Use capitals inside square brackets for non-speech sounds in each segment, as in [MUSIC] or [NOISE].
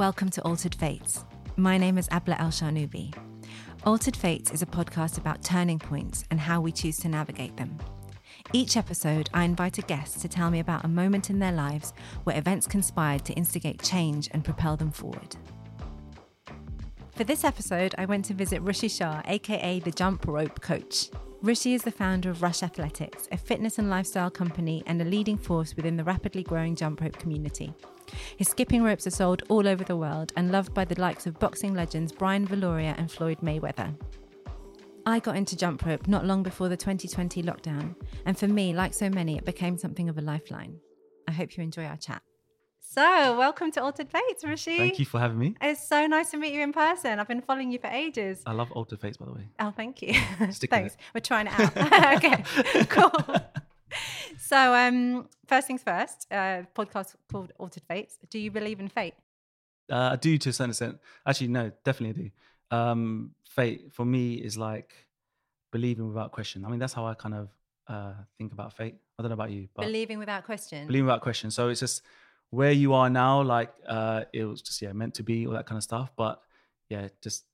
Welcome to Altered Fates. My name is Abla El Sharnoubi. Altered Fates is a podcast about turning points and how we choose to navigate them. Each episode, I invite a guest to tell me about a moment in their lives where events conspired to instigate change and propel them forward. For this episode, I went to visit Rushie Shah, aka the Jump Rope Coach. Rushie is the founder of Rush Athletics, a fitness and lifestyle company and a leading force within the rapidly growing jump rope community. His skipping ropes are sold all over the world and loved by the likes of boxing legends Brian Viloria and Floyd Mayweather. I got into jump rope not long before the 2020 lockdown, and for me, like so many, it became something of a lifeline. I hope you enjoy our chat. So, welcome to Altered Fates, Rushie. Thank you for having me. It's so nice to meet you in person. I've been following you for ages. I love Altered Fates, by the way. Oh, thank you. [LAUGHS] Stick with Thanks. We're trying it out. [LAUGHS] okay, [LAUGHS] cool. [LAUGHS] So, um, first things first, uh, podcast called Altered Fates. Do you believe in fate? Uh, I do to a certain extent. Actually, no, definitely I do. Um, fate for me is like believing without question. I mean, that's how I kind of uh, think about fate. I don't know about you, but Believing without question. believing without question. So it's just where you are now, like uh, it was just yeah meant to be, all that kind of stuff. But yeah, just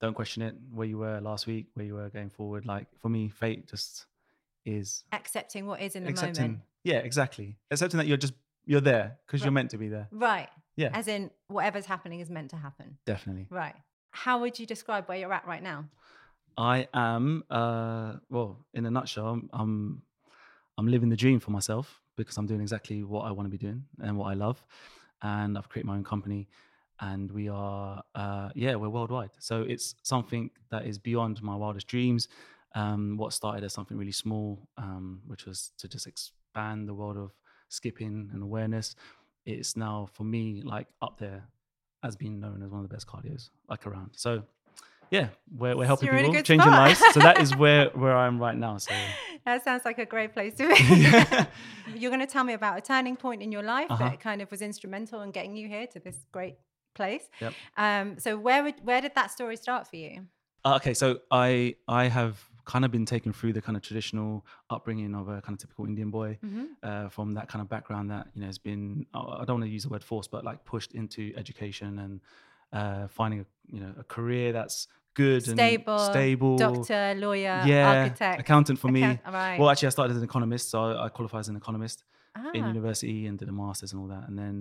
don't question it. Where you were last week, where you were going forward. Like for me, fate just is Accepting what is in the accepting. moment. Yeah, exactly. Accepting that you're just you're there because you're meant to be there. Right. Yeah, As in, whatever's happening is meant to happen. definitely. Right. How would you describe where you're at right now? I am, uh, well, in a nutshell, I'm, I'm, I'm living the dream for myself because I'm doing exactly what I want to be doing and what I love, and I've created my own company, and we are, uh, yeah, we're worldwide. So it's something that is beyond my wildest dreams. Um, what started as something really small, um, which was to just expand the world of skipping and awareness, it's now for me like up there as being known as one of the best cardios like around. So yeah, we're, we're helping people, changing spot. lives. So that is where [LAUGHS] where I am right now. So [LAUGHS] That sounds like a great place to be. [LAUGHS] Yeah. You're going to tell me about a turning point in your life Uh-huh. that kind of was instrumental in getting you here to this great place. Yep. Um, so where would, where did that story start for you? Uh, okay, so I I have kind of been taken through the kind of traditional upbringing of a kind of typical Indian boy Mm-hmm. uh, from that kind of background that you know has been I don't want to use the word force, but like pushed into education and uh, finding a you know a career that's good Stable, and stable, Doctor, lawyer, yeah, architect, accountant for me. account- all right. Well, actually, I started as an economist, so I, I qualified as an economist. in Ah, university and did a master's and all that. And then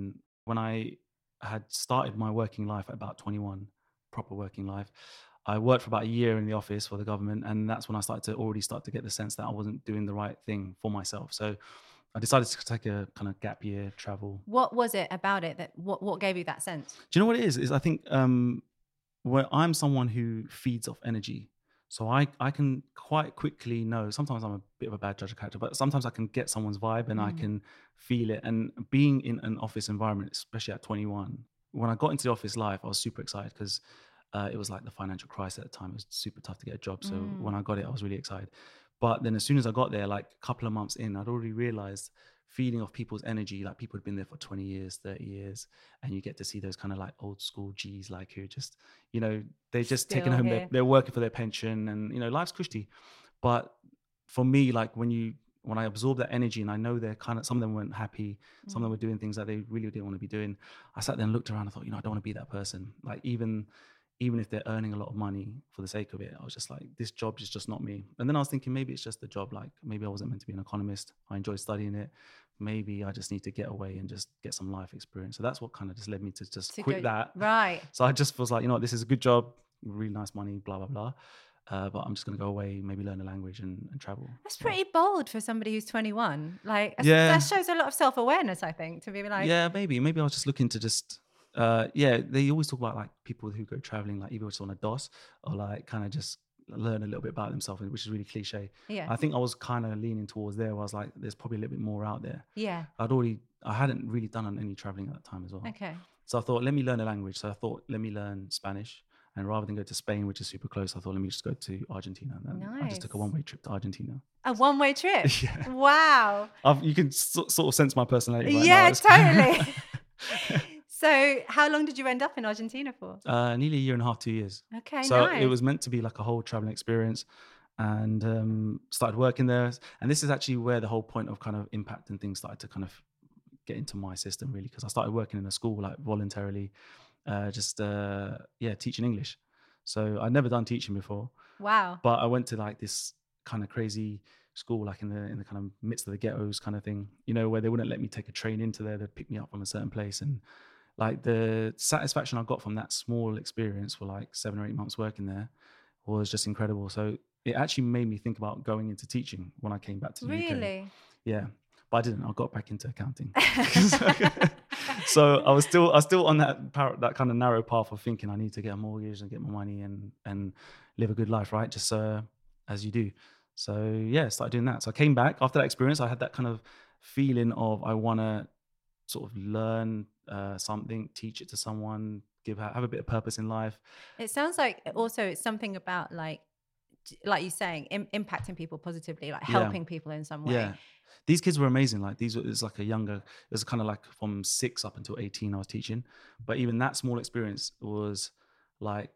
when I had started my working life at about 21, proper working life, I worked for about a year in the office for the government. And that's when I started to already start to get the sense that I wasn't doing the right thing for myself. So I decided to take a kind of gap year travel. What was it about it that what, what gave you that sense? Do you know what it is? Is I think um, where I'm someone who feeds off energy. So I, I can quite quickly know. Sometimes I'm a bit of a bad judge of character, but sometimes I can get someone's vibe and I Mm. can feel it. And being in an office environment, especially at 21, when I got into the office life, I was super excited because uh, it was like the financial crisis at the time. It was super tough to get a job. So Mm. when I got it, I was really excited. But then as soon as I got there, like a couple of months in, I'd already realized feeding off people's energy, like people had been there for 20 years, 30 years, and you get to see those kind of like old school G's, like who just, you know, they're just taking home, their, they're working for their pension and, you know, life's cushy. But for me, like when you, when I absorb that energy and I know they're kind of, some of them weren't happy, some of them were doing things that they really didn't want to be doing. I sat there and looked around and thought, you know, I don't want to be that person. Like even, even if they're earning a lot of money for the sake of it, I was just like, this job is just not me. And then I was thinking, maybe it's just the job. Like maybe I wasn't meant to be an economist. I enjoyed studying it. Maybe I just need to get away and just get some life experience. So that's what kind of just led me to just To quit go- that. Right. So I just was like, you know what, this is a good job, really nice money, blah, blah, blah. Uh, but I'm just going to go away, maybe learn a language and, and travel. That's pretty bold for somebody who's 21. Like, Yeah. that shows a lot of self awareness, I think, to be like, yeah, maybe. Maybe I was just looking to just, uh, yeah, they always talk about like people who go traveling, like either just on a DOS or like kind of just learn a little bit about themselves, which is really cliche. yeah, I think I was kind of leaning towards there. Where I was like, there's probably a little bit more out there. yeah. I'd already, I hadn't really done any traveling at that time as well. Okay. So I thought, let me learn a language. So I thought, let me learn Spanish. And rather than go to Spain, which is super close, I thought, let me just go to Argentina. And then I just took a one way trip to Argentina. A one way trip. [LAUGHS] Yeah. Wow. I've, you can so, sort of sense my personality. Right yeah, It's- totally. [LAUGHS] [LAUGHS] so, how long did you end up in Argentina for? uh, nearly a year and a half, two years. Okay, so nice. it was meant to be like a whole traveling experience and um, started working there and this is actually where the whole point of kind of impact and things started to kind of get into my system really because i started working in a school like voluntarily uh, just uh, yeah, teaching English. So I'd never done teaching before, Wow. but I went to like this kind of crazy school, like in the in the kind of midst of the ghettos kind of thing, you know, where they wouldn't let me take a train into there. They'd pick me up from a certain place, and like the satisfaction I got from that small experience for like seven or eight months working there was just incredible. So it actually made me think about going into teaching when I came back to the UK. Really? Yeah, but I didn't. I got back into accounting. [LAUGHS] [LAUGHS] so I was still, I was still on that par- that kind of narrow path of thinking I need to get a mortgage and get my money and and live a good life, right? Just uh, as you do. So yeah, started doing that. So I came back after that experience. I had that kind of feeling of I want to sort of learn uh, something, teach it to someone, give have a bit of purpose in life. It sounds like also it's something about like, like you're saying, Im- impacting people positively, like Yeah. helping people in some way. Yeah. These kids were amazing. Like these, were- it was like a younger. It was kind of like from six up until eighteen. I was teaching, but even that small experience was like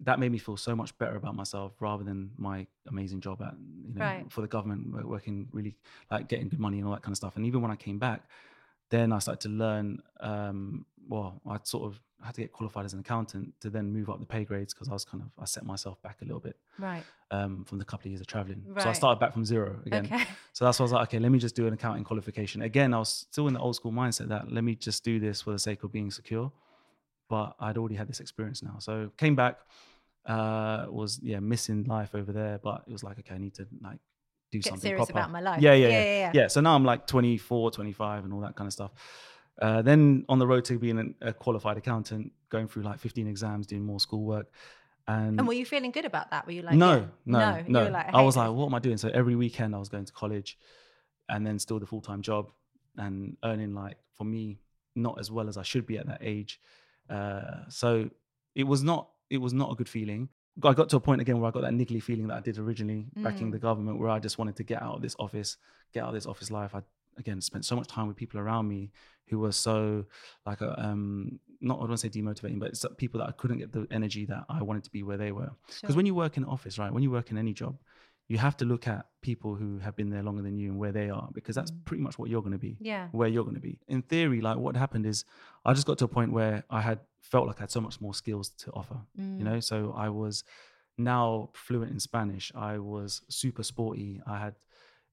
that made me feel so much better about myself rather than my amazing job at you know Right. for the government working really like getting good money and all that kind of stuff. And even when I came back, then I started to learn. Um, well, I sort of had to get qualified as an accountant to then move up the pay grades because I was kind of I set myself back a little bit Right. um, from the couple of years of traveling. So I started back from zero again. Okay. So that's why I was like, okay, let me just do an accounting qualification. Again, I was still in the old school mindset that let me just do this for the sake of being secure. But I'd already had this experience now. So came back, uh, was yeah, missing life over there. But it was like, okay, I need to like do Get something serious about my life. Yeah, yeah, Yeah, yeah, yeah, yeah. So now I'm like 24, 25 and all that kind of stuff. Uh, then on the road to being an- a qualified accountant, going through like 15 exams, doing more schoolwork. And, And were you feeling good about that? Were you like, no, yeah, no, no. were like, I was this. like, what am I doing? So every weekend I was going to college and then still the full time job and earning like for me, not as well as I should be at that age. Uh, so it was not it was not a good feeling. I got to a point again where I got that niggly feeling that I did originally Mm. the government where I just wanted to get out of this office, get out of this office life. I again spent so much time with people around me who were so like a, um not I don't want to say demotivating, but it's people that I couldn't get the energy that I wanted to be where they were. Because Sure. when you work in an office, right, when you work in any job, you have to look at people who have been there longer than you and where they are, because that's Mm. pretty much what you're going to be, yeah. where you're going to be. In theory, like what happened is I just got to a point where I had felt like I had so much more skills to offer, you Mm. know? So I was now fluent in Spanish. I was super sporty. I had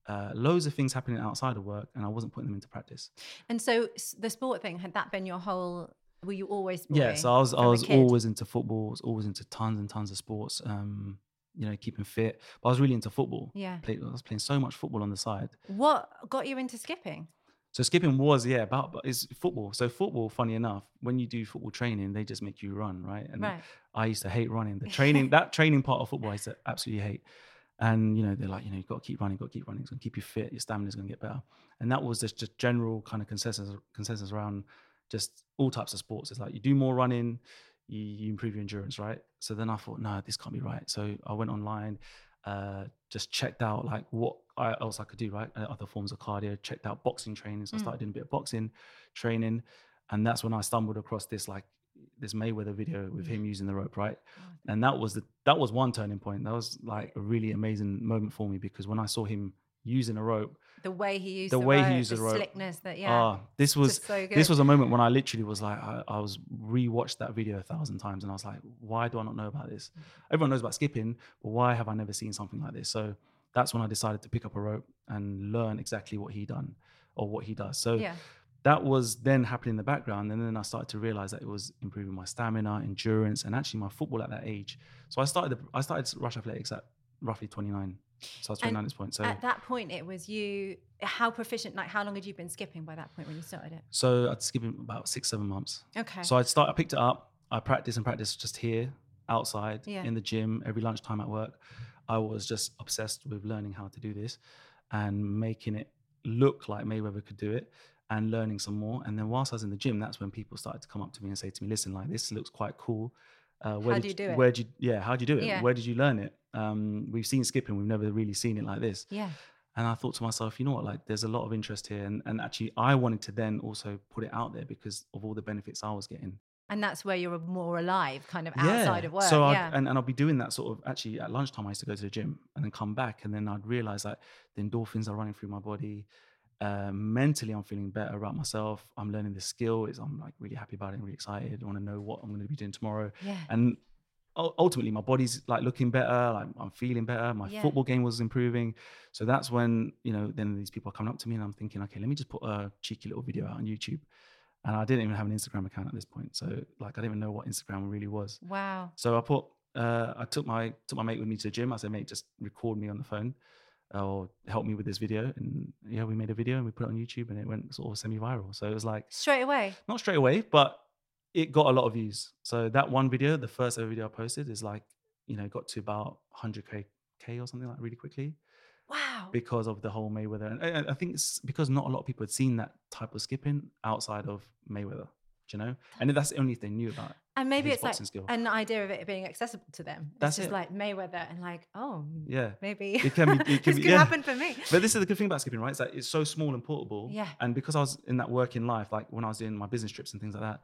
uh, loads of things happening outside of work and I wasn't putting them into practice. And so the sport thing had that been your whole? Were you always? Yeah, so I was I was always into football, was always into tons and tons of sports. Um, you know, keeping fit. But I was really into football. Yeah. Played, I was playing so much football on the side. What got you into skipping? So skipping was yeah about but it's football. So football, funny enough, when you do football training, they just make you run, right? And Right. I used to hate running. The training [LAUGHS] that training part of football, I used to absolutely hate. And you know, they're like, you know, you've got to keep running, got to keep running. It's gonna keep you fit. Your stamina's gonna get better. And that was just just general kind of consensus consensus around just all types of sports. It's like you do more running, you, you improve your endurance, right? So then I thought, no, this can't be right. So I went online, uh, just checked out like what else I could do, right? Uh, Other forms of cardio, checked out boxing training. So I Mm. started doing a bit of boxing training. And that's when I stumbled across this like this Mayweather video with him using the rope, right? And that was the that was one turning point. That was like a really amazing moment for me because when I saw him using a rope, The way he used The the, way he rope, used the the rope. slickness that yeah. ah, this was so this was a moment when I literally was like, I, I was rewatched that video a thousand times, and I was like, why do I not know about this? Mm. Everyone knows about skipping, but why have I never seen something like this? So that's when I decided to pick up a rope and learn exactly what he done or what he does. So yeah. that was then happening in the background, and then I started to realize that it was improving my stamina, endurance, and actually my football at that age. So I started the, I started Rush Athletics at roughly 29. So I was 29 at this point. So At that point, it was you. How proficient? Like, how long had you been skipping by that point when you started it? so I'd skip about six seven months. Okay. So I'd start, I picked it up, I practiced and practiced just here, outside, Yeah. in the gym, every lunchtime at work. I was just obsessed with learning how to do this and making it look like Mayweather could do it and learning some more. And then whilst I was in the gym, that's when people started to come up to me and say to me, listen, like this looks quite cool. Uh, where How did do you do it? Where did you, yeah, how do you do it? Yeah. Where did you learn it? Um, we've seen skipping, we've never really seen it like this. yeah. And I thought to myself, you know what, like there's a lot of interest here. And, and actually, I wanted to then also put it out there because of all the benefits I was getting. And that's where you're more alive, kind of outside of work. So I'd, yeah. and, and I'll be doing that sort of actually at lunchtime. I used to go to the gym and then come back, and then I'd realize that the endorphins are running through my body. Uh, mentally, I'm feeling better about myself. I'm learning the skill. It's, I'm like really happy about it and really excited. I want to know what I'm going to be doing tomorrow. Yeah. And ultimately, my body's like looking better. Like I'm feeling better. My Yeah. football game was improving. So that's when you know, then these people are coming up to me, and I'm thinking, okay, let me just put a cheeky little video out on YouTube. And I didn't even have an Instagram account at this point, so like I didn't even know what Instagram really was. Wow. So I put, uh, I took my took my mate with me to the gym. I said, mate, just record me on the phone, or help me with this video. And yeah, we made a video and we put it on YouTube, and it went sort of semi-viral. So it was like Straight away. not straight away, but it got a lot of views. So that one video, the first ever video I posted, is like you know got to about 100k k or something like really quickly Wow. because of the whole Mayweather. And I, I think it's because not a lot of people had seen that type of skipping outside of Mayweather. Do you know? And that's the only thing they knew about. it. And maybe it's like skill. an idea of it being accessible to them. That's it's just it. like Mayweather and like, oh, Yeah. maybe It can be- [LAUGHS] it can this be- could yeah. happen for me. But this is the good thing about skipping, right? It's that it's so small and portable. Yeah. And because I was in that working life, like when I was doing my business trips and things like that,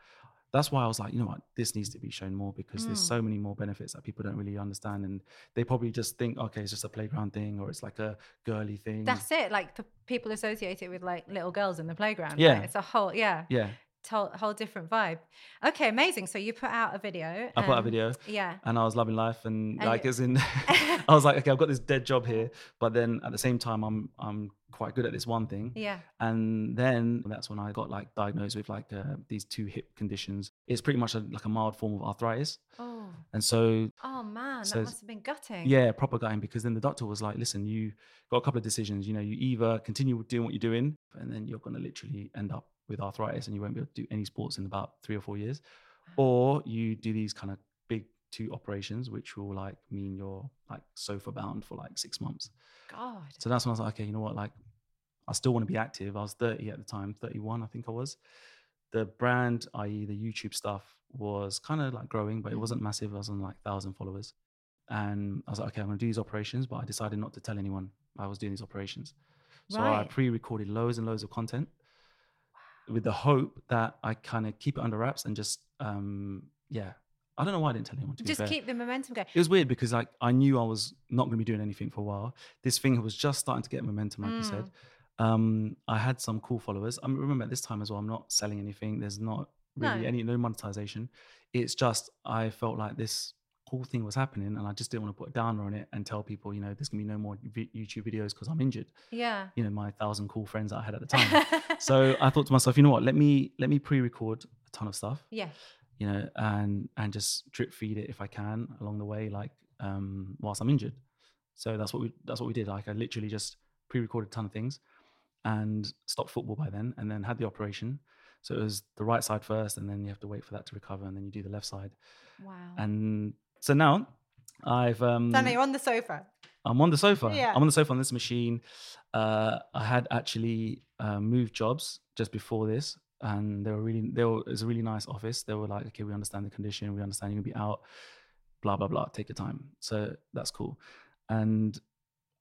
that's why I was like, you know what, this needs to be shown more because there's Mm. so many more benefits that people don't really understand. And they probably just think, okay, it's just a playground thing or it's like a girly thing. That's it. Like p- people associate it with like little girls in the playground. Yeah. right? It's a whole, yeah, yeah. Whole, whole different vibe. Okay, amazing. So you put out a video. I put out a video Yeah. and I was loving life and, And like as in [LAUGHS] [LAUGHS] I was like, okay, I've got this dead job here, but then at the same time I'm I'm quite good at this one thing. Yeah. and then that's when I got like diagnosed with like uh, these two hip conditions. It's pretty much a, like a mild form of arthritis, Oh, and so oh man, So that must have been gutting. yeah, proper gutting because then the doctor was like, "Listen, you got a couple of decisions. You know, you either continue doing what you're doing, and then you're going to literally end up with arthritis, and you won't be able to do any sports in about three or four years, or you do these kind of big two operations, which will like mean you're like sofa bound for like six months." God. So that's when I was like, okay, you know what? Like, I still want to be active. I was 30 at the time, 31, I think I was. The brand, i.e., the YouTube stuff, was kind of like growing, but it Mhm. wasn't massive. I was on like thousand followers, and I was like, okay, I'm gonna do these operations, but I decided not to tell anyone I was doing these operations. So I pre-recorded loads and loads of content with the hope that I kind of keep it under wraps and just, um, yeah. I don't know why I didn't tell anyone. Just keep the momentum going. It was weird because like I knew I was not going to be doing anything for a while. This thing was just starting to get momentum, like you said. Mm. Um, I had some cool followers. I remember at this time as well. I'm not selling anything. There's not really No. any no monetization. It's just I felt like this cool thing was happening, and I just didn't want to put a downer on it and tell people, you know, there's gonna be no more YouTube videos because I'm injured. Yeah. You know, my thousand cool friends that I had at the time. [LAUGHS] so I thought to myself, you know what? Let me let me pre-record a ton of stuff yeah. you know, and and just drip feed it if I can along the way, like um, whilst I'm injured. So that's what we that's what we did. Like I literally just pre-recorded a ton of things, and stopped football by then, and then had the operation. So it was the right side first, and then you have to wait for that to recover, and then you do the left side. Wow. And so now I've um, now you're on the sofa. I'm on the sofa. Yeah. I'm on the sofa on this machine. Uh, I had actually uh, moved jobs just before this, and they were really, they were, it was a really nice office. They were like, okay, we understand the condition, we understand you're gonna be out, blah blah blah. Take your time. So that's cool. And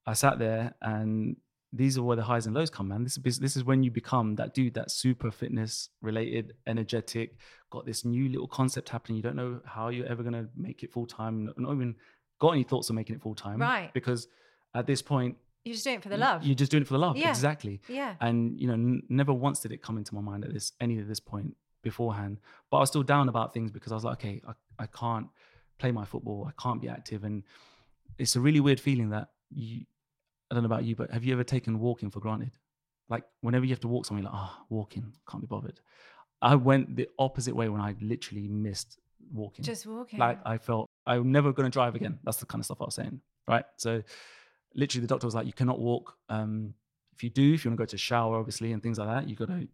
I sat there, and these are where the highs and lows come, man. This is this is when you become that dude that's super fitness related, energetic, got this new little concept happening. You don't know how you're ever gonna make it full time. Not even got any thoughts of making it full time, Right. Because at this point, You're just doing it for the love. You're just doing it for the love, Yeah. exactly. yeah. And you know, n- never once did it come into my mind at this any of this point beforehand. But I was still down about things because I was like, okay, I, I can't play my football, I can't be active, and it's a really weird feeling that you. I don't know about you, but have you ever taken walking for granted? Like whenever you have to walk somewhere, you're like, ah, walking, can't be bothered. I went the opposite way when I literally missed walking Just walking. like I felt I'm never going to drive again. That's the kind of stuff I was saying, right? So, literally, the doctor was like, "You cannot walk. Um, if you do, if you want to go to shower, obviously, and things like that, you've got to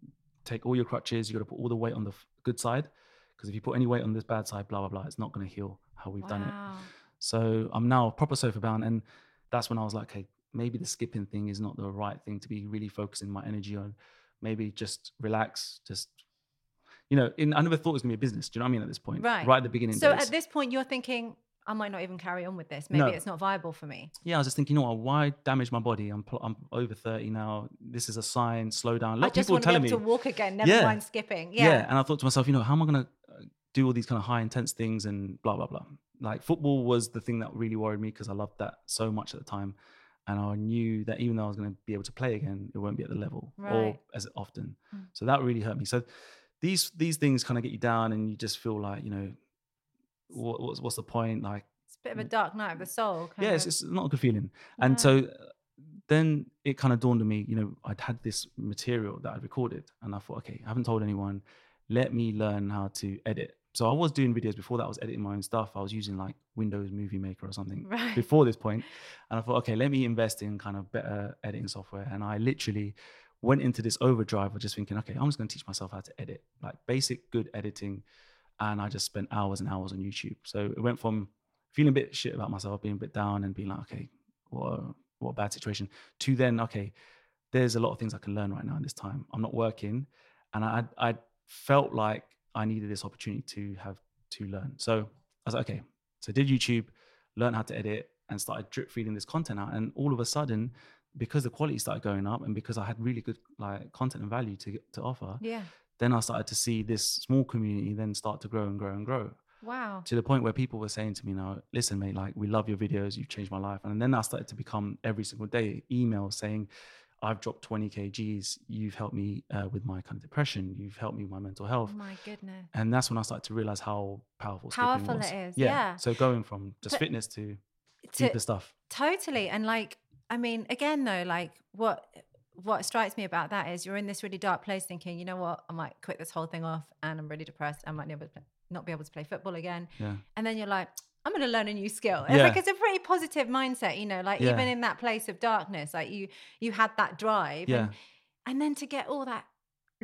take all your crutches. You've got to put all the weight on the good side, because if you put any weight on this bad side, blah blah blah, it's not going to heal how we've done it. So I'm now proper sofa bound, and that's when I was like, okay, maybe the skipping thing is not the right thing to be really focusing my energy on. Maybe just relax, just." You know, in, I never thought it was gonna be a business. Do you know what I mean? At this point, Right. right at the beginning. So days. at this point, you're thinking, I might not even carry on with this. Maybe No. it's not viable for me. yeah, I was just thinking, you know what? Why damage my body? I'm pl- I'm over thirty now. This is a sign. Slow down. A lot I just people want to be able me, to walk again. Never Yeah. mind skipping. yeah. Yeah. And I thought to myself, you know, how am I gonna uh, do all these kind of high intense things and blah blah blah. Like football was the thing that really worried me because I loved that so much at the time, and I knew that even though I was going to be able to play again, it won't be at the level or as often. Mm. So that really hurt me. So these these things kind of get you down, and you just feel like you know, what, what's what's the point? Like, It's a bit of a dark night of the soul. kind yeah, it's, it's not a good feeling. And so uh, then it kind of dawned on me, you know, I'd had this material that I'd recorded, and I thought, okay, I haven't told anyone. Let me learn how to edit. So I was doing videos before that. I was editing my own stuff. I was using like Windows Movie Maker or something [LAUGHS] Right. before this point, and I thought, okay, let me invest in kind of better editing software. And I literally went into this overdrive of just thinking, okay, I'm just going to teach myself how to edit, like basic good editing. And I just spent hours and hours on YouTube. So it went from feeling a bit shit about myself, being a bit down, and being like, okay, what a, what a bad situation, to then, okay, there's a lot of things I can learn right now in this time. I'm not working, and I I felt like I needed this opportunity to have to learn. So I was like, okay, so did YouTube, learned how to edit, and started drip feeding this content out. And all of a sudden, because the quality started going up, and because I had really good like content and value to to offer, yeah. then I started to see this small community then start to grow and grow and grow Wow. to the point where people were saying to me now, listen, mate, like we love your videos, you've changed my life. And then I started to become every single day emails saying, I've dropped 20 kgs. You've helped me uh, with my kind of depression. You've helped me with my mental Oh health. my goodness. And that's when I started to realize how powerful Powerful was. it is, yeah. So going from just But fitness to To- deeper stuff. Totally. And like, I mean, again though, like what what strikes me about that is you're in this really dark place thinking, you know what, I might quit this whole thing off and I'm really depressed. I might never not be able to play football again. Yeah. And then you're like, I'm going to learn a new skill. It's Yeah. like it's a pretty positive mindset, you know, like Yeah. even in that place of darkness, like you you had that drive. Yeah. And, and then to get all that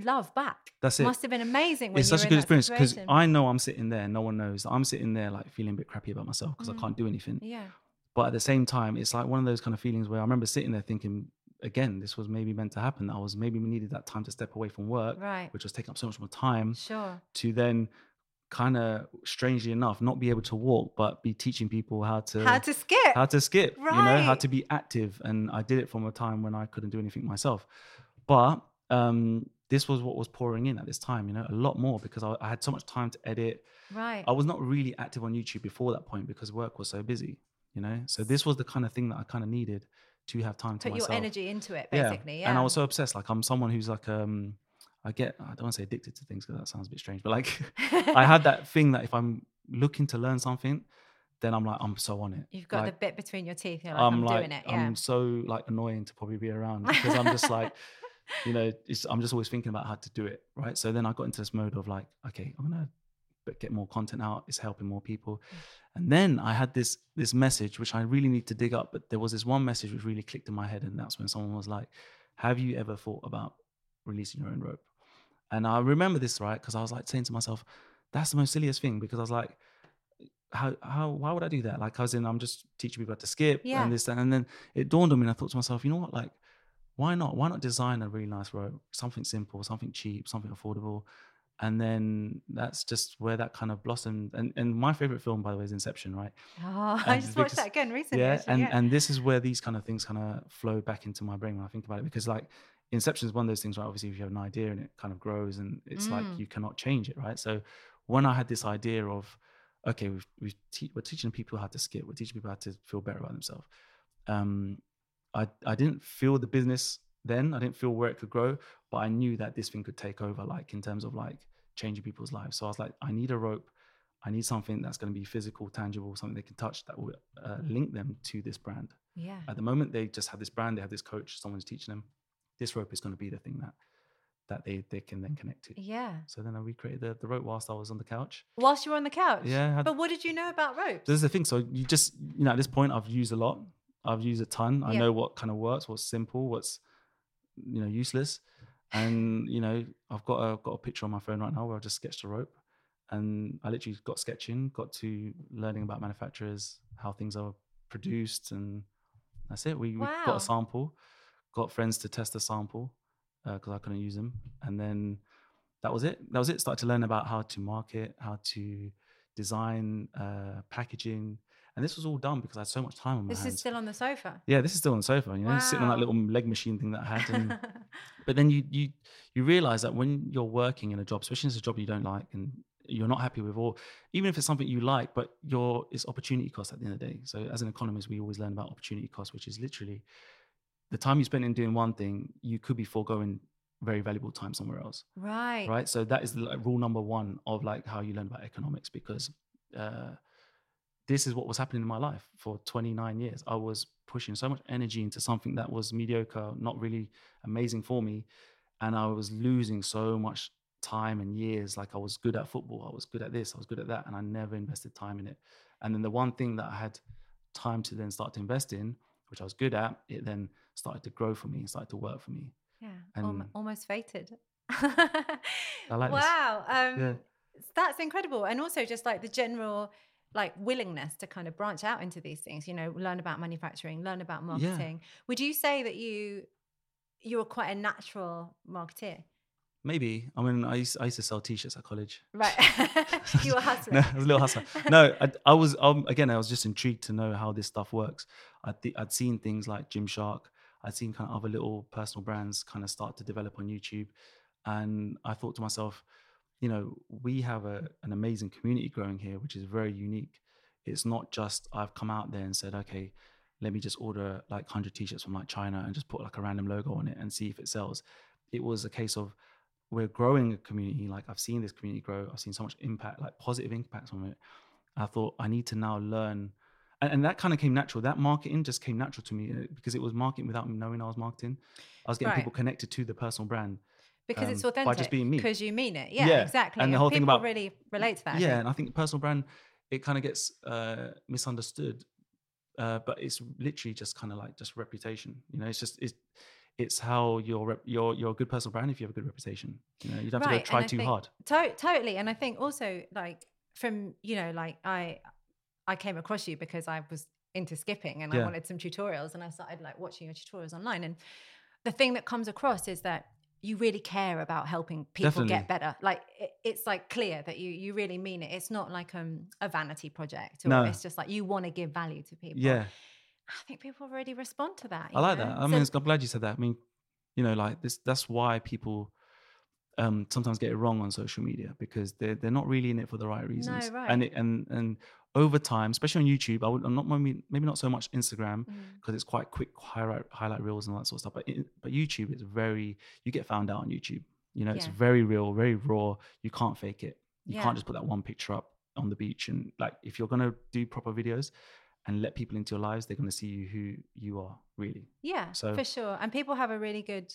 love back That's it. must have been amazing when it's such a good experience because. I know I'm sitting there, no one knows. I'm sitting there like feeling a bit crappy about myself because Mhm. I can't do anything. yeah. But at the same time, it's like one of those kind of feelings where I remember sitting there thinking, again, this was maybe meant to happen. I was maybe we needed that time to step away from work, Right. which was taking up so much more time, Sure. to then kind of strangely enough not be able to walk, but be teaching people how to How to skip. how to skip, you know, how to be active. And I did it from a time when I couldn't do anything myself. But um, this was what was pouring in at this time, you know, a lot more because I, I had so much time to edit. right. I was not really active on YouTube before that point because work was so busy, you know. So this was the kind of thing that I kind of needed to have time to Put myself. your energy into it, basically. Yeah. And I was so obsessed. Like I'm someone who's like um I get I don't want to say addicted to things because that sounds a bit strange, but like [LAUGHS] I had [LAUGHS] that thing that if I'm looking to learn something, then I'm like I'm so on it. You've got like, the bit between your teeth. You're like, I'm, like doing it. Yeah. I'm so like annoying to probably be around [LAUGHS] because I'm just like you know it's, I'm just always thinking about how to do it right. So then I got into this mode of like okay I'm gonna but get more content out. It's helping more people. Mm. And then I had this this message which I really need to dig up, but there was this one message which really clicked in my head, and that's when someone was like, "Have you ever thought about releasing your own rope?" And I remember this right because I was like saying to myself, "That's the most silliest thing," because I was like. How, how why would I do that? Like I was in, I'm just teaching people how to skip Yeah. and this that, and then it dawned on me and I thought to myself, you know what, like why not? Why not design a really nice rope, something simple, something cheap, something affordable, and then that's just where that kind of blossomed. And and my favorite film, by the way, is Inception, right? oh, [LAUGHS] I and just watched that again recently. yeah, actually, and yeah. and this is where these kind of things kind of flow back into my brain when I think about it, because like Inception is one of those things, right? Obviously, if you have an idea and it kind of grows, and it's like Mm. you cannot change it, right? So when I had this idea of, okay, we've, we've te- we're teaching people how to skip, we're teaching people how to feel better about themselves. Um, I I didn't feel the business then. I didn't feel where it could grow, but I knew that this thing could take over, like in terms of like changing people's lives. So I was like, I need a rope. I need something that's going to be physical, tangible, something they can touch that will uh, link them to this brand. yeah. At the moment, they just have this brand, they have this coach, someone's teaching them. This rope is going to be the thing that that they they can then connect to. Yeah. So then I recreated the, the rope whilst I was on the couch. Whilst you were on the couch. Yeah, had- But what did you know about ropes? This is the thing. So you just you know at this point I've used a lot. I've used a ton. I Yeah. know what kind of works, what's simple, what's you know useless, and you know I've got a got a picture on my phone right now where I just sketched a rope, and I literally got sketching, got to learning about manufacturers, how things are produced, and that's it. We, we got a sample, got friends to test the sample because I couldn't use them, and then that was it. That was it. Started to learn about how to market, how to design, uh, packaging, and this was all done because I had so much time on my this hands. This is still on the sofa. yeah, this is still on the sofa. You know, sitting on that little leg machine thing that I had. And, [LAUGHS] but then you you you realize that when you're working in a job, especially if it's a job you don't like, and you're not happy with, or even if it's something you like, but your it's opportunity cost at the end of the day. So as an economist, we always learn about opportunity cost, which is literally the time you spend in doing one thing, you could be foregoing very valuable time somewhere else. Right. Right. So that is like rule number one of like how you learn about economics because uh, this is what was happening in my life for 29 years. I was pushing so much energy into something that was mediocre, not really amazing for me. And I was losing so much time and years. Like I was good at football, I was good at this, I was good at that, and I never invested time in it. And then the one thing that I had time to then start to invest in, which I was good at, it then started to grow for me and started to work for me. Yeah. And- Alm- almost fated. I like this. wow. Um, Yeah. That's incredible. And also just like the general like willingness to kind of branch out into these things, you know, learn about manufacturing, learn about marketing. Would you say that you you're quite a natural marketeer? Maybe. I mean, I used, I used to sell t-shirts at college. Right. [LAUGHS] you were hustling. [LAUGHS] no, I was a little hustler. [LAUGHS] No, I, I was um, again. I was just intrigued to know how this stuff works. I'd, th- I'd seen things like Gymshark. I'd seen kind of other little personal brands kind of start to develop on YouTube, and I thought to myself, you know, we have a, an amazing community growing here, which is very unique. It's not just I've come out there and said, okay, let me just order like 100 t-shirts from like China and just put like a random logo on it and see if it sells. It was a case of we're growing a community. Like I've seen this community grow. I've seen so much impact, like positive impacts from it. I thought I need to now learn, and, and that kind of came natural. That marketing just came natural to me uh, because it was marketing without me knowing I was marketing. I was getting Right. people connected to the personal brand. because it's um, by authentic. just being me. Because you mean it. Yeah, Yeah, exactly. and the whole thing people about- really relate to that. Yeah, and I think personal brand it kind of gets uh, misunderstood, uh, but it's literally just kind of like just reputation. You know, it's just it's it's how you're you're a good personal brand if you have a good reputation. You know, you don't have Right, to go try too think- hard. To- totally. And I think also like from, you know, like I I came across you because I was into skipping and I wanted some tutorials and I started like watching your tutorials online. And the thing that comes across is that you really care about helping people Definitely. get better. Like it, it's like clear that you you really mean it. It's not like um a vanity project or No. it's just like you want to give value to people. Yeah, I think people already respond to that. I like know? that. I So- mean, I'm glad you said that. I mean, you know, like this. That's why people um, sometimes get it wrong on social media because they're they're not really in it for the right reasons. No, right. And it, and and over time, especially on YouTube, I would I'm not maybe maybe not so much Instagram Mm. because it's quite quick highlight highlight reels and all that sort of stuff. But it, but YouTube is very you get found out on YouTube. You know, it's very real, very raw. You can't fake it. You Yeah. can't just put that one picture up on the beach and like if you're gonna do proper videos and let people into your lives, they're gonna see you who you are really. Yeah, So- for sure. And people have a really good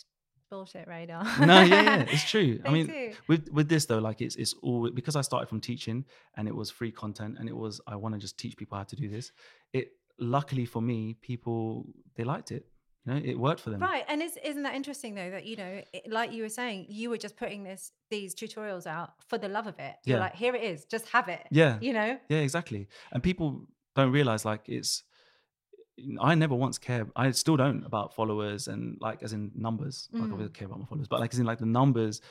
bullshit radar. no, yeah, yeah, [LAUGHS] it's true. I mean, do. with with this though, like it's it's all because I started from teaching and it was free content and it was I want to just teach people how to do this. It luckily for me, people they liked it. You know, it worked for them. Right, and is, isn't that interesting though? That you know, it, like you were saying, you were just putting this these tutorials out for the love of it. You're Yeah. like, here it is, just have it. Yeah, You know, yeah, exactly. And people don't realize like it's. I never once cared. I still don't about followers and like as in numbers. Like I Mm. always care about my followers, but like as in like the numbers,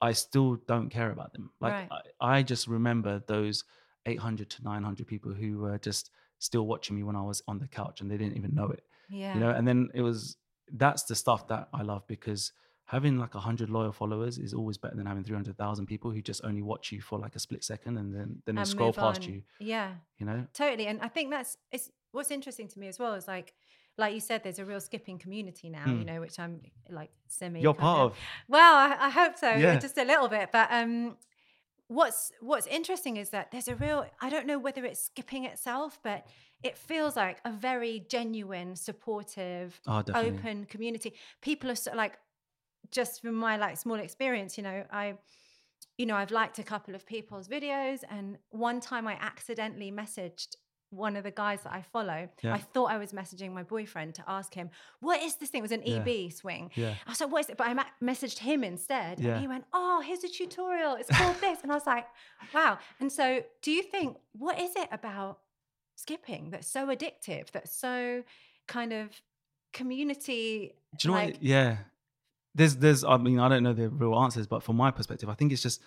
I still don't care about them. Like Right. I, I just remember those 800 to 900 people who were just still watching me when I was on the couch and they didn't even know it. yeah, You know, and then it was that's the stuff that I love because having like 100 loyal followers is always better than having 300,000 people who just only watch you for like a split second and then then they and scroll past you, Yeah, you know? totally. And I think that's it's what's interesting to me as well is like. Like you said, there's a real skipping community now, you Mm. know, which I'm like semi. You're part of. Well, I, I hope so, Yeah. just a little bit. But um, what's what's interesting is that there's a real. I don't know whether it's skipping itself, but it feels like a very genuine, supportive, Oh, open community. People are so, like, just from my like small experience, you know, I, you know, I've liked a couple of people's videos, and one time I accidentally messaged one of the guys that I follow. Yeah. I thought I was messaging my boyfriend to ask him, "What is this thing?" It was an Yeah. EB swing. Yeah. I was like, what is it? But I ma- messaged him instead. Yeah. And he went, oh, here's a tutorial. It's called this. And I was like, wow. And so do you think, what is it about skipping that's so addictive, that's so kind of community? Do you know like, what? Yeah. There's there's I mean, I don't know the real answers, but from my perspective, I think it's just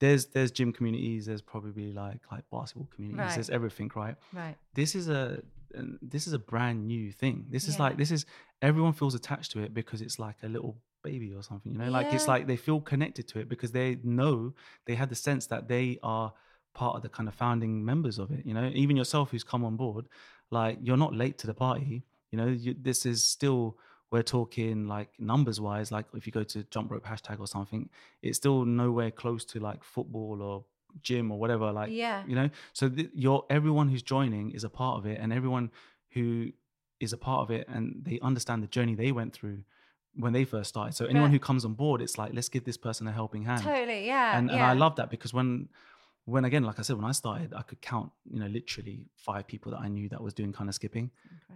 there's there's gym communities, there's probably like like basketball communities, Right. there's everything, right? Right. This is a and this is a brand new thing. This is Yeah. like this is everyone feels attached to it because it's like a little baby or something. You know, like it's like they feel connected to it because they know they had the sense that they are part of the kind of founding members of it. You know, even yourself who's come on board, like you're not late to the party. You know, you, this is still we're talking like numbers wise. Like if you go to jump rope hashtag or something, it's still nowhere close to like football or gym or whatever. Like yeah. you know so th- you're everyone who's joining is a part of it and everyone who is a part of it and they understand the journey they went through when they first started so anyone Right. who comes on board it's like let's give this person a helping hand Totally. Yeah. and, and i love that because when when again like i said when i started i could count you know literally five people that i knew that was doing kind of skipping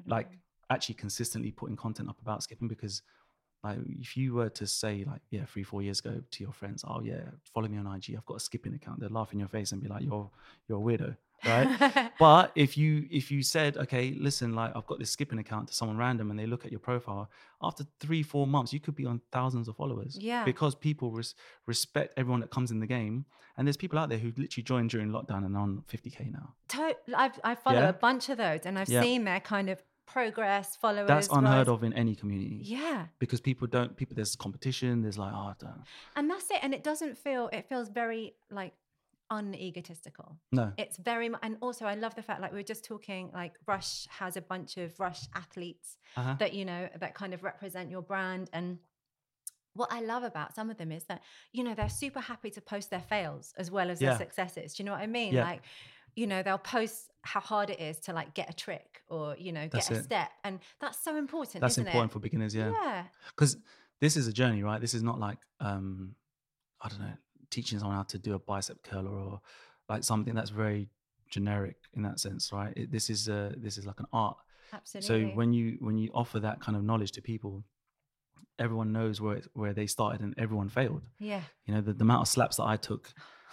like Incredible. Actually consistently putting content up about skipping because like if you were to say like yeah three four years ago to your friends oh yeah follow me on ig i've got a skipping account they'd laugh in your face and be like you're you're a weirdo right [LAUGHS] but if you if you said okay listen like i've got this skipping account to someone random and they look at your profile after three four months you could be on thousands of followers Yeah. because people res- respect everyone that comes in the game and there's people out there who literally joined during lockdown and are on 50k now To- I've, I follow Yeah. a bunch of those and I've Yeah. seen their kind of progress, followers. that's unheard of in any community Yeah. because people don't people there's competition there's like oh I don't, And that's it. And it doesn't feel, it feels very like unegotistical. no It's very, and also I love the fact like we were just talking, like Rush has a bunch of Rush athletes uh-huh. that, you know, that kind of represent your brand. And what I love about some of them is that, you know, they're super happy to post their fails as well as Yeah. their successes. Do you know what I mean? Yeah. Like, you know, they'll post how hard it is to like get a trick or, you know, That's get a step. And that's so important. that's important it? for beginners yeah Yeah. because this is a journey right this is not like um i don't know teaching someone how to do a bicep curl or like something that's very generic in that sense right it, this is a this is like an art Absolutely. so when you when you offer that kind of knowledge to people everyone knows where it, where they started and everyone failed yeah. you know the, the amount of slaps that i took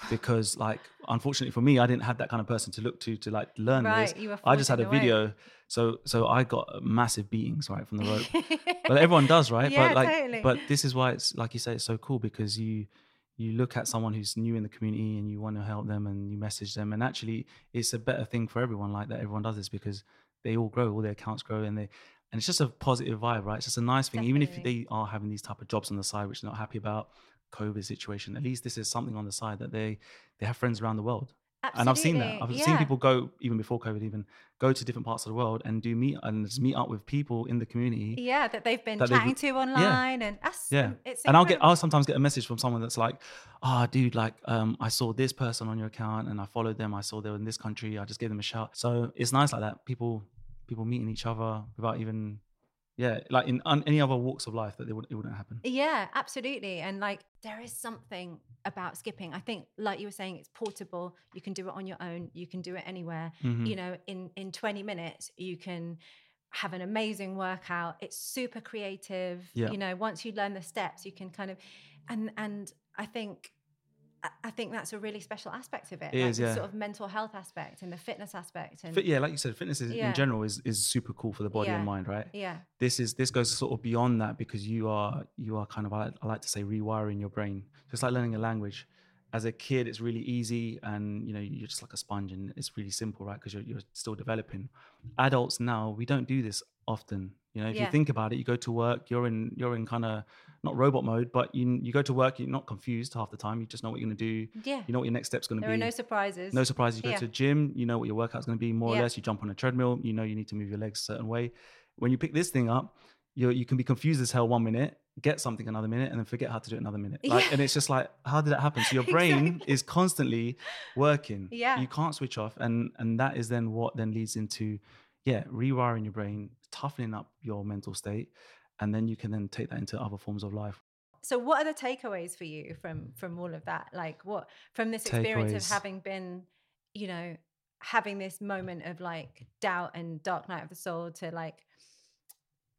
because like unfortunately for me i didn't have that kind of person to look to to like learn Right. this i just had a video. so so i got massive beatings right from the rope. [LAUGHS] But everyone does right? Yeah, but like totally. but this is why it's like you say it's so cool because you you look at someone who's new in the community and you want to help them and you message them. And actually it's a better thing for everyone like that everyone does this because they all grow all their accounts grow and they and it's just a positive vibe right? It's just a nice thing. Even if they are having these type of jobs on the side which they're not happy about covid situation at least this is something on the side that they they have friends around the world and I've seen that. I've Absolutely, seen people go even before COVID, even go to different parts of the world and do meet and just meet up with people in the community. Yeah, that they've been that they've- chatting to online, and that's Yeah, It's and I'll get. I'll sometimes get a message from someone that's like, "Ah, dude, like um, I saw this person on your account and I followed them. I saw they were in this country. I just gave them a shout." So it's nice like that. People people meeting each other without even, yeah, like in un, any other walks of life that they would it wouldn't happen. Yeah, absolutely. And like there is something about skipping. I think, like you were saying, it's portable. You can do it on your own. You can do it anywhere. Mhm. You know, in in 20 minutes, you can have an amazing workout. It's super creative. Yeah. You know, once you learn the steps, you can kind of and and I think I- think that's a really special aspect of it. It like is, the yeah. sort of mental health aspect and the fitness aspect. And Fit, yeah, like you said, fitness is, Yeah. in general is is super cool for the body and mind, right? yeah. this is this goes sort of beyond that because you are you are kind of I, I like to say rewiring your brain It's like learning a language as a kid it's really easy and you know you're just like a sponge and it's really simple right because you're, you're still developing adults now we don't do this often you know if Yeah. you think about it you go to work you're in you're in kind of not robot mode but you you go to work you're not confused half the time you just know what you're going to do Yeah. you know what your next step's going to There be are no surprises. no surprises. You go Yeah. to gym, you know what your workout's going to be more Yeah. or less. You jump on a treadmill, you know you need to move your legs a certain way. When you pick this thing up, you you can be confused as hell one minute, get something another minute, and then forget how to do it another minute. Like, Yeah. and it's just like, how did that [LAUGHS] happen? So your brain Exactly. is constantly working. Yeah. you can't switch off, and and that is then what then leads into, yeah, rewiring your brain, toughening up your mental state, and then you can then take that into other forms of life. So what are the takeaways for you from from all of that? Like what from this experience Takeaways. of having been, you know, having this moment of like doubt and dark night of the soul to like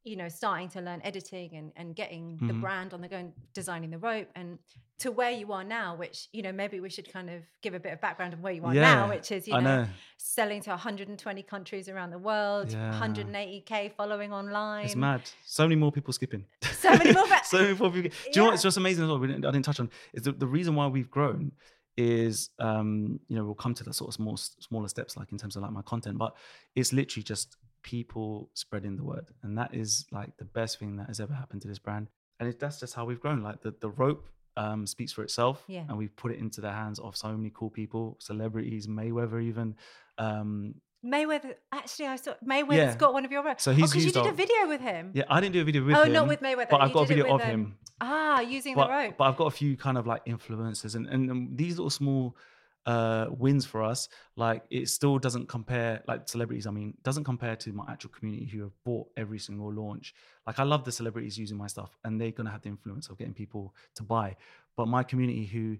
you know starting to learn editing and and getting the Mhm. brand on the go and designing the rope and to where you are now which you know maybe we should kind of give a bit of background of where you are now which is you know, know. selling to 120 countries around the world Yeah. 180k following online It's mad. So many more people skipping. So many more pe- [LAUGHS] so many more people. Do you know what's just amazing as well? We didn't, I didn't touch on is the, the reason why we've grown is um you know we'll come to the sort of small smaller steps like in terms of like my content, but it's literally just people spreading the word, and that is like the best thing that has ever happened to this brand. and it, that's just how we've grown. Like the the rope um, speaks for itself, Yeah. and we've put it into the hands of so many cool people, celebrities, Mayweather even. Um, Mayweather. Actually, I saw Mayweather's Yeah. got one of your ropes. So oh, he's because you did a video with him. yeah, I didn't do a video with oh, him. not with Mayweather. but I've got a video of um, him. Ah, using but, the rope. but I've got a few kind of like influencers and, and um, these little small uh wins for us like it still doesn't compare like celebrities i mean doesn't compare to my actual community who have bought every single launch like i love the celebrities using my stuff and they're going to have the influence of getting people to buy but my community who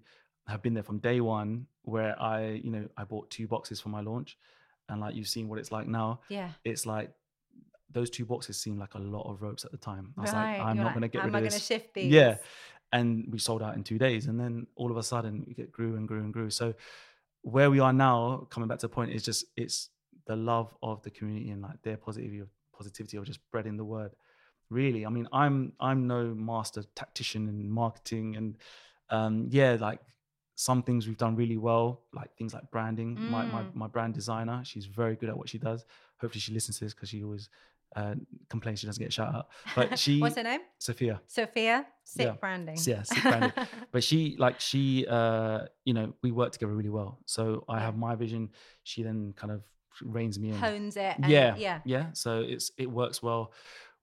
have been there from day one where i you know i bought two boxes for my launch and like you've seen what it's like now yeah. it's like those two boxes seemed like a lot of ropes at the time i was right. like i'm You're not going to get rid of this. Am I going to shift these? yeah and we sold out in two days and then all of a sudden it grew and grew and grew. So where we are now coming back to the point is just it's the love of the community and like their positivity of positivity of just spreading the word. Really i mean i'm i'm no master tactician in marketing and um yeah like some things we've done really well like things like branding my, my Mm. my brand designer she's very good at what she does hopefully she listens to this because she always uh, complains she doesn't get a shout out but [LAUGHS] she What's her name? sophia Sophia. Sick Yeah. branding. yeah, sick branding. [LAUGHS] but she like she uh you know we work together really well so i have my vision she then kind of reins me in Hones it. And, yeah Yeah. yeah so it's it works well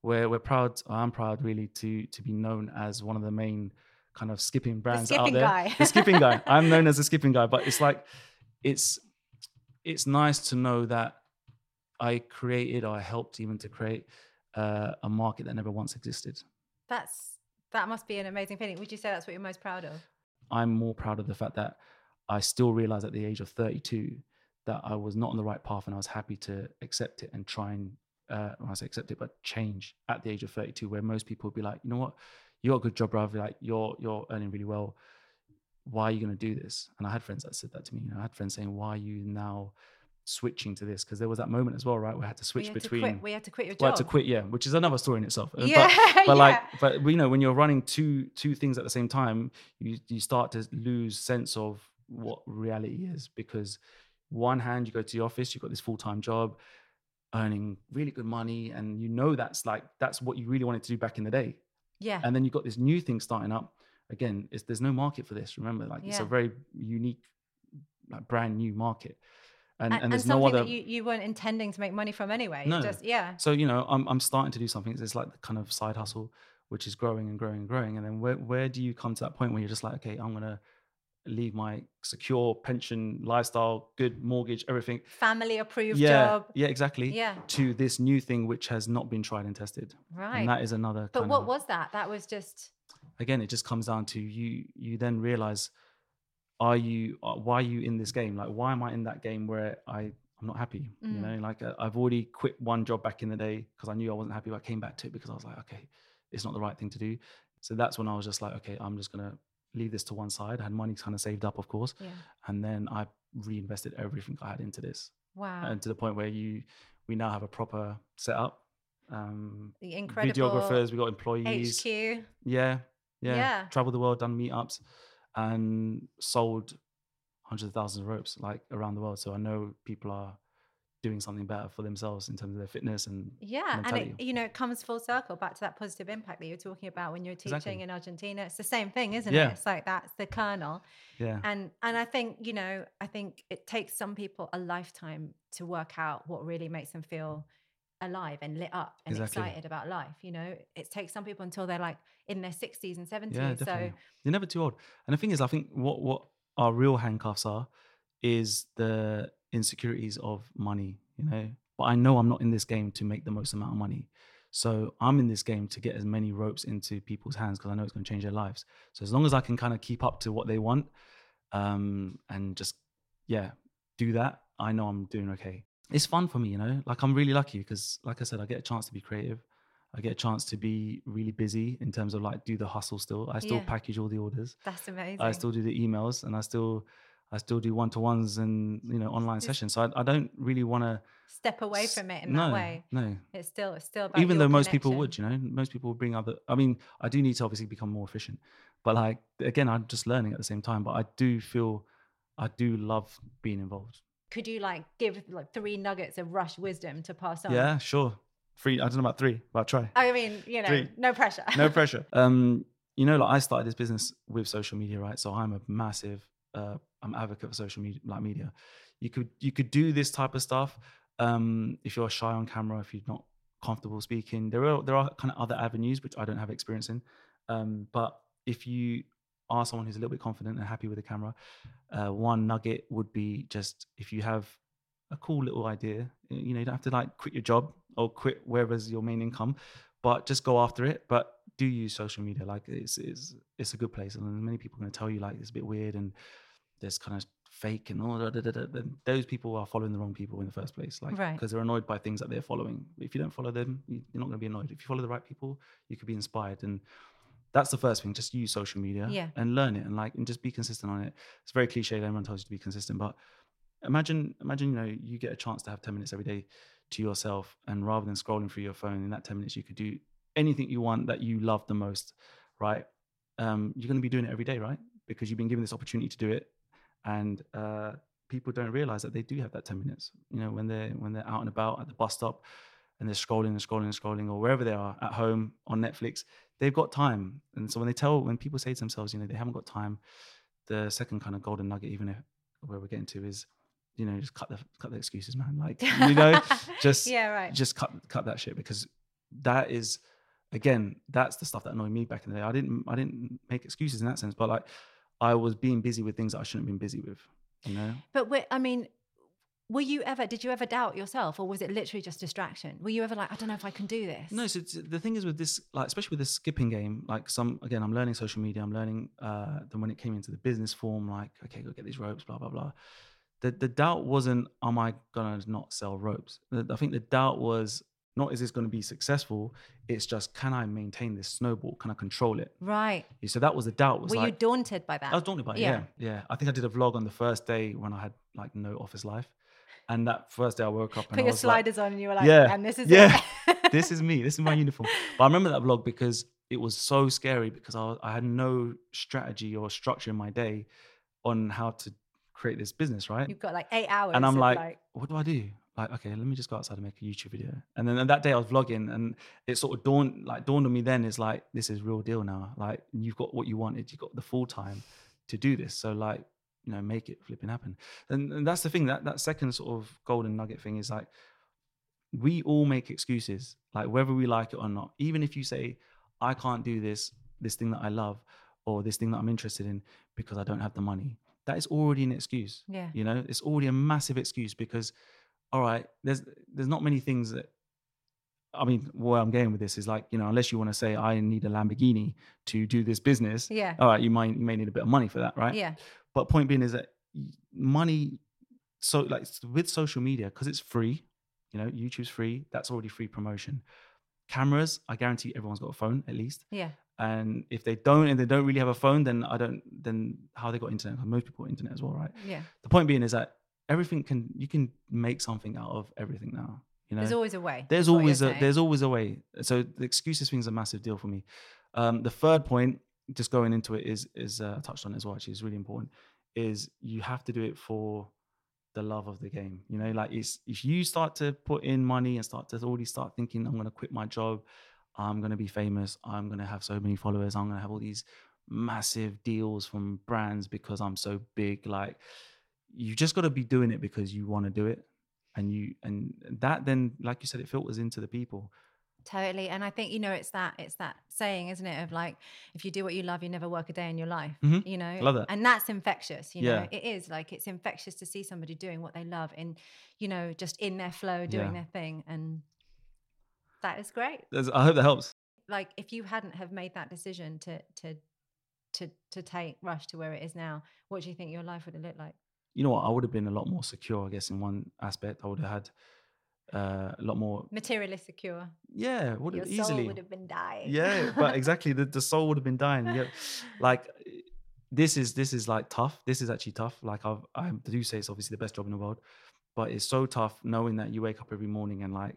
we're we're proud i'm proud really to to be known as one of the main kind of skipping brands out skipping there guy. the skipping guy [LAUGHS] i'm known as the skipping guy but it's like it's it's nice to know that i created or i helped even to create uh, a market that never once existed That's that must be an amazing feeling. Would you say that's what you're most proud of? I'm more proud of the fact that I still realized at the age of 32 that I was not on the right path and I was happy to accept it and try and, uh, when I say accept it, but change at the age of 32, where most people would be like, you know what, you got a good job, bruv. Like you're, you're earning really well. Why are you going to do this? And I had friends that said that to me. You know, I had friends saying, why are you now switching to this? Because there was that moment as well, right? I had to We switch had to between, quit. We had to quit your job. had to quit, yeah, which is another story in itself. Uh, but- Yeah. but [LAUGHS] yeah. like but you know when you're running two two things at the same time you you start to lose sense of what reality is because one hand you go to the office you've got this full-time job earning really good money and you know that's like that's what you really wanted to do back in the day yeah. and then you've got this new thing starting up again it's, there's no market for this remember like it's a very unique like brand new market and, and, and there's something no other that you, you weren't intending to make money from anyway. No. Just yeah. so you know, I'm I'm starting to do something. It's like the kind of side hustle, which is growing and growing and growing. And then where where do you come to that point where you're just like, okay, I'm gonna leave my secure pension, lifestyle, good mortgage, everything. Family approved yeah, job. yeah, exactly. Yeah. To this new thing which has not been tried and tested, Right. and that is another. but what of, was that? That was just again? It just comes down to you. You then realize, are you? uh, Why are you in this game? Like, why am I in that game where I I'm not happy. You Mm. know, like uh, I've already quit one job back in the day because I knew I wasn't happy. But I came back to it because I was like, okay, it's not the right thing to do. So that's when I was just like, okay, I'm just gonna leave this to one side. I had money kind of saved up, of course, yeah. and then I reinvested everything I had into this, Wow. and to the point where you, we now have a proper setup. Um, the incredible videographers, we got employees. HQ. Yeah, yeah, Yeah. Traveled the world, done meetups, and sold hundreds of thousands of ropes like around the world. So I know people are doing something better for themselves in terms of their fitness and Yeah, and it you know it comes full circle back to that positive impact that you were talking about when you were teaching Exactly. in Argentina. It's the same thing, isn't Yeah. it? It's like that's the kernel. yeah, And and I think you know I think it takes some people a lifetime to work out what really makes them feel alive and lit up and Exactly. excited about life. You know, it takes some people until they're like in their sixties and seventies. yeah, so definitely. You're never too old. And the thing is, I think what what our real handcuffs are is the insecurities of money. You know, but I know I'm not in this game to make the most amount of money. So I'm in this game to get as many ropes into people's hands because I know it's going to change their lives. So as long as I can kind of keep up to what they want, um, and just yeah, do that, I know I'm doing okay. It's fun for me, you know. Like I'm really lucky because, like I said, I get a chance to be creative. I get a chance to be really busy in terms of like do the hustle still. I still Yeah. package all the orders. that's amazing. I still do the emails and I still I still do one to ones and you know online Just- sessions. So I, I don't really want to step away from it in no, that way. No, It's still it's still about even though most people would, you know, most people would bring other. I mean, I do need to obviously become more efficient, but like again, I'm just learning at the same time. But I do feel, I do love being involved. Could you like give like three nuggets of rush wisdom to pass on? Yeah, sure. Three. I don't know about three, but I'll try. I mean, you know, Three. no pressure. no [LAUGHS] pressure. Um, you know, like I started this business with social media, right? So I'm a massive, uh, I'm advocate for social media, like media. You could you could do this type of stuff um, if you're shy on camera, if you're not comfortable speaking. There are there are kind of other avenues which I don't have experience in, um, but if you are someone who's a little bit confident and happy with the camera, uh, one nugget would be just if you have a cool little idea, you know, you don't have to like quit your job or quit wherever's your main income, but just go after it. But do use social media. Like it's it's it's a good place, and many people are going to tell you like it's a bit weird and there's kind of fake and all that. Then those people are following the wrong people in the first place, like Right. because they're annoyed by things that they're following. If you don't follow them, you- you're not going to be annoyed. If you follow the right people, you could be inspired and. That's the first thing. Just use social media Yeah. and learn it, and like, and just be consistent on it. It's very cliche. Everyone tells you to be consistent, but imagine, imagine, you know, you get a chance to have ten minutes every day to yourself, and rather than scrolling through your phone in that ten minutes, you could do anything you want that you love the most, right? Um, you're going to be doing it every day, right? Because you've been given this opportunity to do it, and uh, people don't realize that they do have that 10 minutes you know when they're when they're out and about at the bus stop and they're scrolling and scrolling and scrolling or wherever they are at home on netflix they've got time. And so when they tell when people say to themselves you know they haven't got time the second kind of golden nugget even if where we're getting to is you know just cut the cut the excuses man. Like [LAUGHS] you know just yeah, right. just cut cut that shit because that is again that's the stuff that annoyed me back in the day. I didn't i didn't make excuses in that sense but like i was being busy with things i shouldn't have been busy with you know But I mean, were you ever? Did you ever doubt yourself, or was it literally just distraction? Were you ever like, I don't know if I can do this? No, so the thing is with this, like especially with this skipping game, like some again, I'm learning social media. I'm learning. Uh, then when it came into the business form, like okay, go get these ropes, blah blah blah. The the doubt wasn't, am I gonna not sell ropes? I think the doubt was not is this going to be successful. It's just can I maintain this snowball? Can I control it? Right. So that was the doubt. Was Were you daunted by that? I was daunted by it. Yeah. Yeah. yeah, I think I did a vlog on the first day when I had like no office life, and that first day I woke up and Put I your was like, sliders on, and you were like, Yeah, and this is yeah. it. this is me. This is my [LAUGHS] uniform. But I remember that vlog because it was so scary because I, I had no strategy or structure in my day on how to create this business, right? You've got like eight hours. and I'm of, like, what do I do? Like, okay, let me just go outside and make a YouTube video. And then and that day I was vlogging, and it sort of dawned like dawned on me. Then is like, this is real deal now. Like, you've got what you wanted. You got the full time to do this. So like, you know, make it flipping happen. And, and that's the thing. That that second sort of golden nugget thing is like, we all make excuses, like whether we like it or not. Even if you say, I can't do this, this thing that I love, or this thing that I'm interested in because I don't have the money. That is already an excuse. yeah, You know, it's already a massive excuse because, all right, there's there's not many things that. I mean, where I'm going with this is like, you know, unless you want to say I need a Lamborghini to do this business, yeah, all right, you might you may need a bit of money for that, right? yeah, But point being is that money, so like with social media, because it's free, you know, YouTube's free. That's already free promotion. Cameras, I guarantee everyone's got a phone at least. yeah. And if they don't, and they don't really have a phone, then I don't. Then how they got internet? most people got internet as well, right? yeah. The point being is that everything can you can make something out of everything now. You know, There's always a way. there's is what you're always a saying. there's always a way. So the excuses thing's a massive deal for me. Um, the third point, just going into it, is is uh, touched on as well. Actually, is really important. Is you have to do it for the love of the game. You know, like it's if you start to put in money and start to already start thinking, I'm going to quit my job, I'm going to be famous, I'm going to have so many followers, I'm going to have all these massive deals from brands because I'm so big. Like you just got to be doing it because you want to do it and you and that then like you said it filters into the people Totally. And I think, you know, it's that it's that saying, isn't it? Of like, if you do what you love, you never work a day in your life. Mhm. You know? Love that. And that's infectious, you know. It is like it's infectious to see somebody doing what they love and, you know, just in their flow, doing Yeah. their thing. And that is great. There's, i hope that helps Like if you hadn't have made that decision to to to to take Rush to where it is now, what do you think your life would have looked like? You know what? I would have been a lot more secure i guess in one aspect. I would have had uh, a lot more Materially secure. yeah would Your have soul easily would have been dying. yeah but [LAUGHS] exactly the, the soul would have been dying yeah. Like this is this is like tough. This is actually tough. Like I've, i do say it's obviously the best job in the world but it's so tough knowing that you wake up every morning and like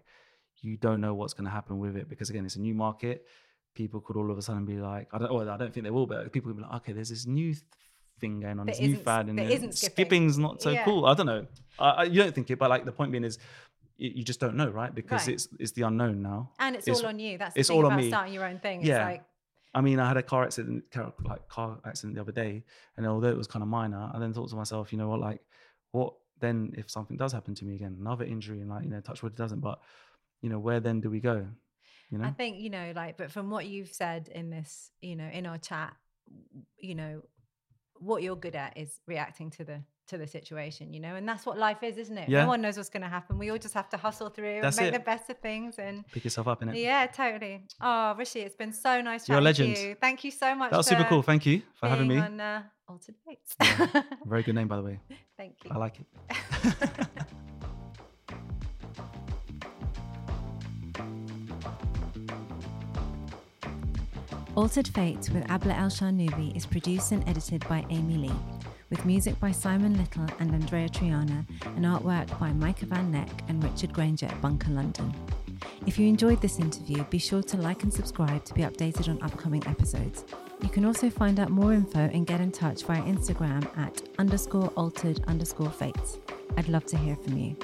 you don't know what's going to happen with it because again it's a new market. People could all of a sudden be like i don't well, i don't think they will but people will be like okay there's this new thing going on That this new fad and skipping. skipping's not so Yeah. cool i don't know I, I, you don't think it but like the point being is you just don't know, right? Because Right. it's it's the unknown now. And it's, It's- all on you. That's the it's thing all on me. starting your own thing. It's Yeah. like, I mean, I had a car accident, car, like car accident the other day, and although it was kind of minor, I then thought to myself, you know what, like, what then if something does happen to me again, another injury, and like, you know, touch wood it doesn't, but you know, where then do we go? You know, I think, you know, like, but from what you've said in this, you know, in our chat, you know, what you're good at is reacting to the to the situation, you know, and that's what life is, isn't it? Yeah. No one knows what's going to happen. We all just have to hustle through That's and make it. the best of things. And pick yourself up in it. yeah, totally. Oh, Rushie, it's been so nice You're a legend. to you. Thank you so much. That was super cool. Thank you for having me. on uh, Altered Fates. [LAUGHS] Very good name, by the way. Thank you. I like it. [LAUGHS] Altered Fate with Abla El Sharnubi is produced and edited by Amy Lee, with music by Simon Little and Andrea Triana, and artwork by Micah Van Neck and Richard Granger at Bunker London. If you enjoyed this interview, be sure to like and subscribe to be updated on upcoming episodes. You can also find out more info and get in touch via Instagram at underscore altered underscore fates. I'd love to hear from you.